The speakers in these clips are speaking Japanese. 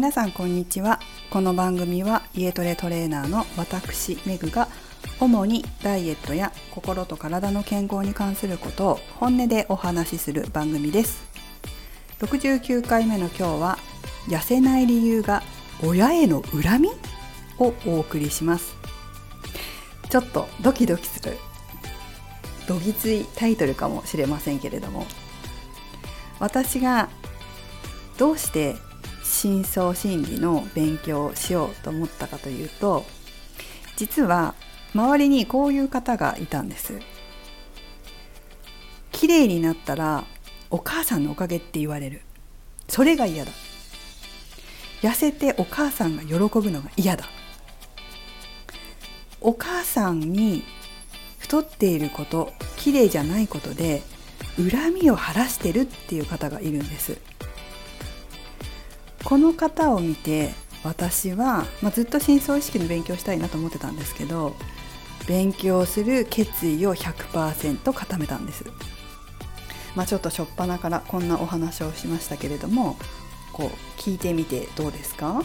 皆さんこんにちは。この番組は家トレトレーナーの私メグが主にダイエットや心と体の健康に関することを本音でお話しする番組です。69回目の今日は痩せない理由が親への恨みをお送りします。ちょっとドキドキするどぎついタイトルかもしれませんけれども私がどうして深層心理の勉強をしようと思ったかというと実は周りにこういう方がいたんです。綺麗になったらお母さんのおかげって言われる。それが嫌だ。痩せてお母さんが喜ぶのが嫌だ。お母さんに太っていること綺麗じゃないことで恨みを晴らしてるっていう方がいるんです。この方を見て私は、まあ、ずっと深層意識の勉強したいなと思ってたんですけど勉強する決意を100%固めたんです、まあ、ちょっと初っ端からこんなお話をしましたけれどもこう聞いてみてどうですか？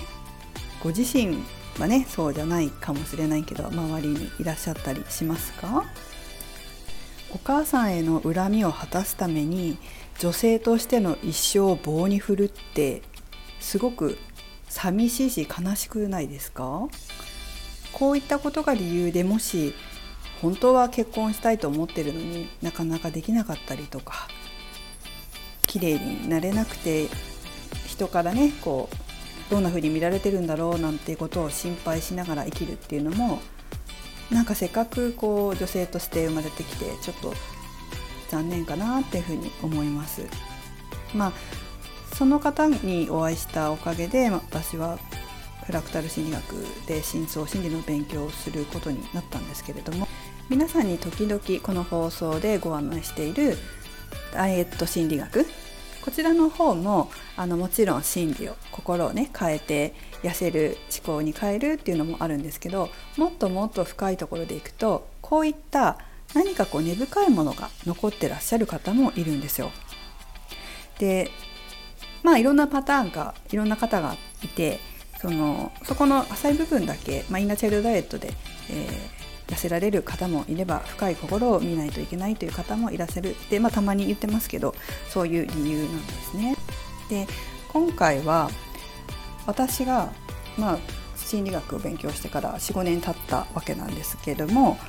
ご自身はねそうじゃないかもしれないけど周りにいらっしゃったりしますか？お母さんへの恨みを果たすために女性としての一生を棒に振るってすごく寂しいし悲しくないですか？こういったことが理由でもし本当は結婚したいと思ってるのになかなかできなかったりとか綺麗になれなくて人からねこうどんな風に見られてるんだろうなんていうことを心配しながら生きるっていうのもなんかせっかくこう女性として生まれてきてちょっと残念かなっていうふうに思います。まあその方にお会いしたおかげで私はフラクタル心理学で深層心理の勉強をすることになったんですけれども皆さんに時々この放送でご案内しているダイエット心理学こちらの方もあのもちろん心理を心をね変えて痩せる思考に変えるっていうのもあるんですけどもっともっと深いところでいくとこういった何かこう根深いものが残ってらっしゃる方もいるんですよ。でまあいろんなパターンがいろんな方がいてそのそこの浅い部分だけ、まあ、インナーチャイルドダイエットで、えー、痩せられる方もいれば深い心を見ないといけないという方もいらっしゃるで、まあ、たまに言ってますけどそういう理由なんですね。で今回は私が、まあ、心理学を勉強してから45年経ったわけなんですけれども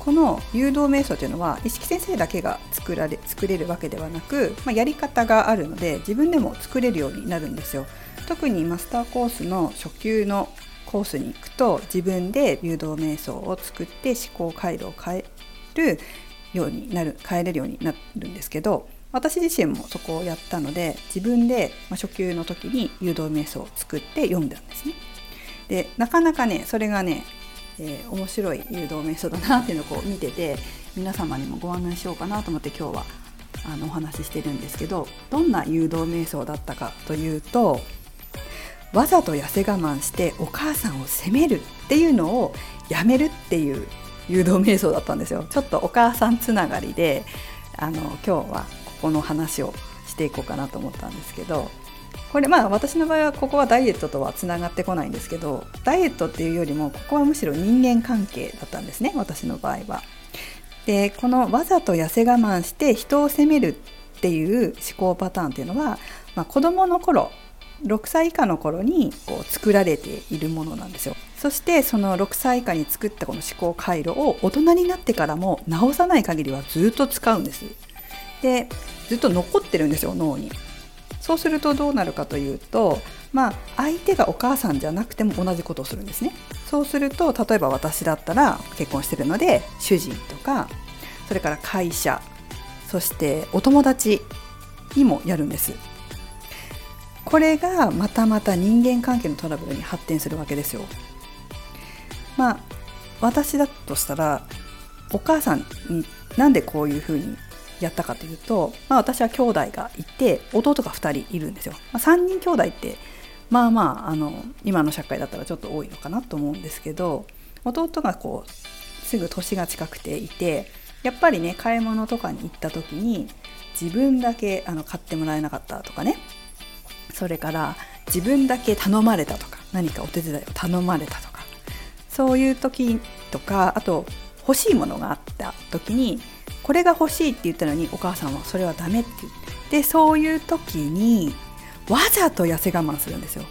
この誘導瞑想というのは意識先生だけが作られ作れるわけではなく、まあ、やり方があるので自分でも作れるようになるんですよ。特にマスターコースの初級のコースに行くと自分で誘導瞑想を作って思考回路を変えるようになる変えれるようになるんですけど私自身もそこをやったので自分で、ま初級の時に誘導瞑想を作って読んだんですね。でなかなかねそれがね、えー、面白い誘導瞑想だなっていうのをこう見てて皆様にもご案内しようかなと思って今日はあのお話ししてるんですけどどんな誘導瞑想だったかというとわざと痩せ我慢してお母さんを責めるっていうのをやめるっていう誘導瞑想だったんですよちょっとお母さんつながりであの今日はここの話をしていこうかなと思ったんですけどこれまあ私の場合はここはダイエットとはつながってこないんですけどダイエットっていうよりもここはむしろ人間関係だったんですね私の場合は。でこのわざと痩せ我慢して人を責めるっていう思考パターンっていうのは、まあ、子どもの頃6歳以下の頃にこう作られているものなんですよ。そしてその6歳以下に作ったこの思考回路を大人になってからも直さない限りはずっと使うんです。でずっと残ってるんですよ脳に。そうするとどうなるかというとまあ相手がお母さんじゃなくても同じことをするんですね。そうすると例えば私だったら結婚してるので主人とかそれから会社そしてお友達にもやるんですこれがまたまた人間関係のトラブルに発展するわけですよ。まあ私だとしたらお母さんになんでこういうふうにやったかというと、まあ、私は兄弟がいて弟が2人いるんですよ。まあ、3人兄弟ってまあまああの今の社会だったらちょっと多いのかなと思うんですけど弟がこうすぐ年が近くていてやっぱりね買い物とかに行った時に自分だけあの買ってもらえなかったとかね。それから自分だけ頼まれたとか何かお手伝いを頼まれたとかそういう時とかあと欲しいものがあった時にこれが欲しいって言ったのにお母さんはそれはダメって言ってでそういう時にわざと痩せ我慢するんですよ。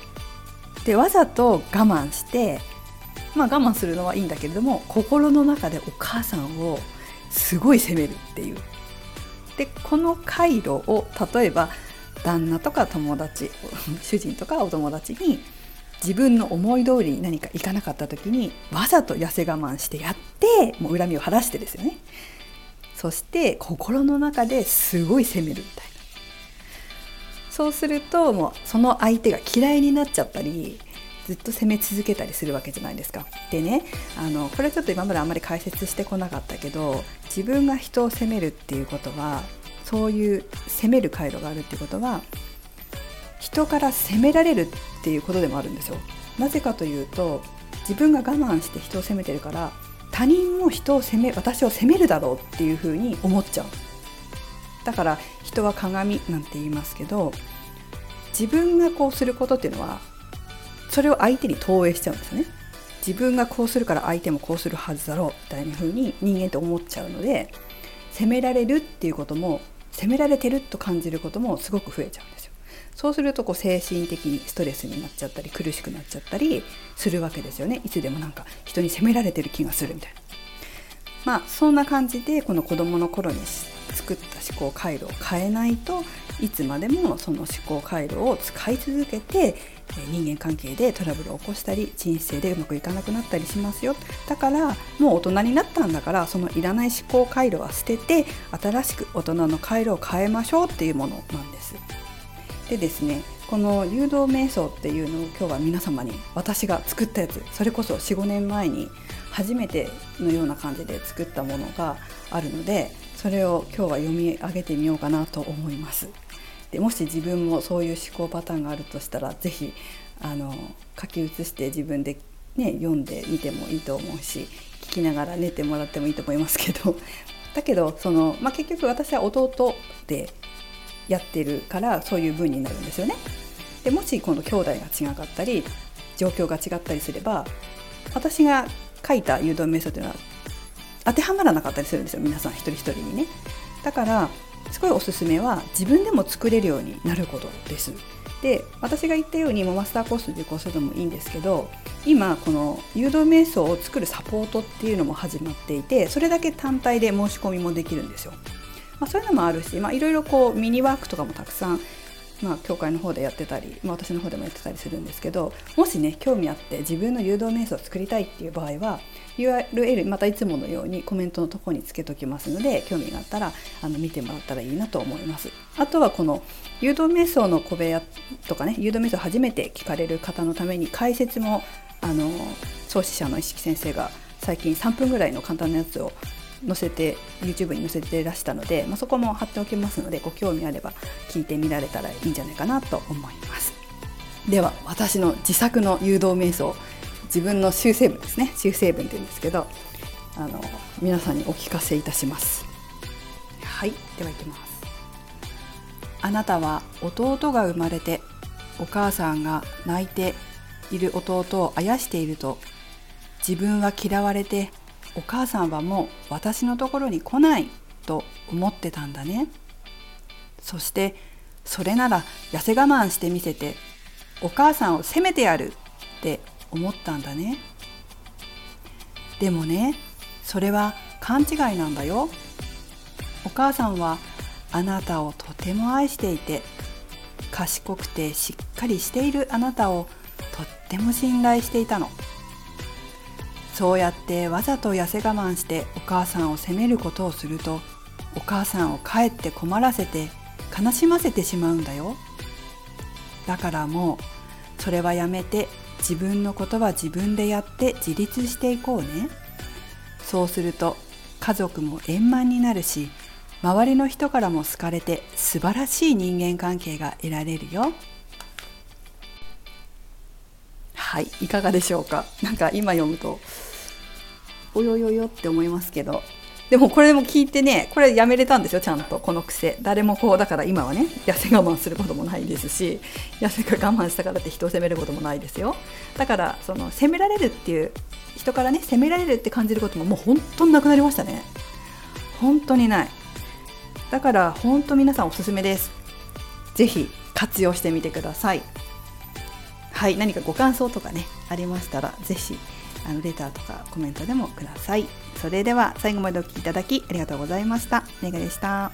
でわざと我慢してまあ我慢するのはいいんだけれども心の中でお母さんをすごい責めるっていう。でこの回路を例えば旦那とか友達主人とかお友達に自分の思い通りに何かいかなかった時にわざと痩せ我慢してやってもう恨みを晴らしてですよねそして心の中ですごい責めるみたいなそうするともうその相手が嫌いになっちゃったりずっと責め続けたりするわけじゃないですか。でねあのこれちょっと今まであんまり解説してこなかったけど自分が人を責めるっていうことはそういう責める回路があるっていうことは人から責められるっていうことでもあるんですよ。なぜかというと自分が我慢して人を責めてるから他人も人を責め私を責めるだろうっていうふうに思っちゃう。だから人は鏡なんて言いますけど自分がこうすることっていうのはそれを相手に投影しちゃうんですよね。自分がこうするから相手もこうするはずだろうみたいな風に人間って思っちゃうので責められるっていうことも責められてると感じることもすごく増えちゃうんですよ。そうするとこう精神的にストレスになっちゃったり苦しくなっちゃったりするわけですよねいつでもなんか人に責められてる気がするみたいな。まあそんな感じでこの子どもの頃に作った思考回路を変えないといつまでもその思考回路を使い続けて人間関係でトラブルを起こしたり人生でうまくいかなくなったりしますよだからもう大人になったんだからそのいらない思考回路は捨てて新しく大人の回路を変えましょうっていうものなんです。でですねこの誘導瞑想っていうのを今日は皆様に私が作ったやつそれこそ45年前に初めてのような感じで作ったものがあるのでそれを今日は読み上げてみようかなと思います。でもし自分もそういう思考パターンがあるとしたら是非あの書き写して自分で、ね、読んでみてもいいと思うし聞きながら寝てもらってもいいと思いますけど だけどその、まあ、結局私は弟でやってるからそういう文になるんですよね。でもし今度兄弟が違かったり状況が違ったりすれば私が書いた誘導瞑想というのは当てはまらなかったりするんですよ皆さん一人一人にね。だからすごいおすすめは自分でも作れるようになることです。で私が言ったようにもマスターコース受講するのもいいんですけど今この誘導瞑想を作るサポートっていうのも始まっていてそれだけ単体で申し込みもできるんですよ。まあ、そういうのもあるし、まあ、いろいろこうミニワークとかもたくさんまあ、教会の方でやってたり、まあ、私の方でもやってたりするんですけどもしね興味あって自分の誘導瞑想を作りたいっていう場合は URL またいつものようにコメントのとこにつけときますので興味があったらあの見てもらったらいいなと思います。あとはこの誘導瞑想の小部屋とかね誘導瞑想初めて聞かれる方のために解説もあの創始者の石木先生が最近3分ぐらいの簡単なやつを載せて YouTube に載せてらしたので、まあ、そこも貼っておきますのでご興味あれば聞いてみられたらいいんじゃないかなと思います。では私の自作の誘導瞑想自分の修正文ですね。修正文って言うんですけどあの皆さんにお聞かせいたします。はいではいきます。あなたは弟が生まれてお母さんが泣いている弟をあやしていると自分は嫌われてお母さんはもう私のところに来ないと思ってたんだね。そしてそれなら痩せ我慢してみせてお母さんを責めてやるって思ったんだね。でもねそれは勘違いなんだよ。お母さんはあなたをとても愛していて賢くてしっかりしているあなたをとっても信頼していたの。そうやってわざと痩せ我慢してお母さんを責めることをするとお母さんをかえって困らせて悲しませてしまうんだよだからもうそれはやめて自分のことは自分でやって自立していこうねそうすると家族も円満になるし周りの人からも好かれて素晴らしい人間関係が得られるよ。はいいかがでしょうか？なんか今読むとおよよよって思いますけど。でもこれも聞いてねこれやめれたんですよちゃんとこの癖。誰もこうだから今はね痩せ我慢することもないですし痩せが我慢したからって人を責めることもないですよ。だからその責められるっていう人からね責められるって感じることももう本当になくなりましたね。本当にない。だから本当皆さんおすすめです。是非活用してみてください。はい何かご感想とかねありましたら是非あのレターとかコメントでもください。それでは最後までお聴きいただきありがとうございました。メガでした。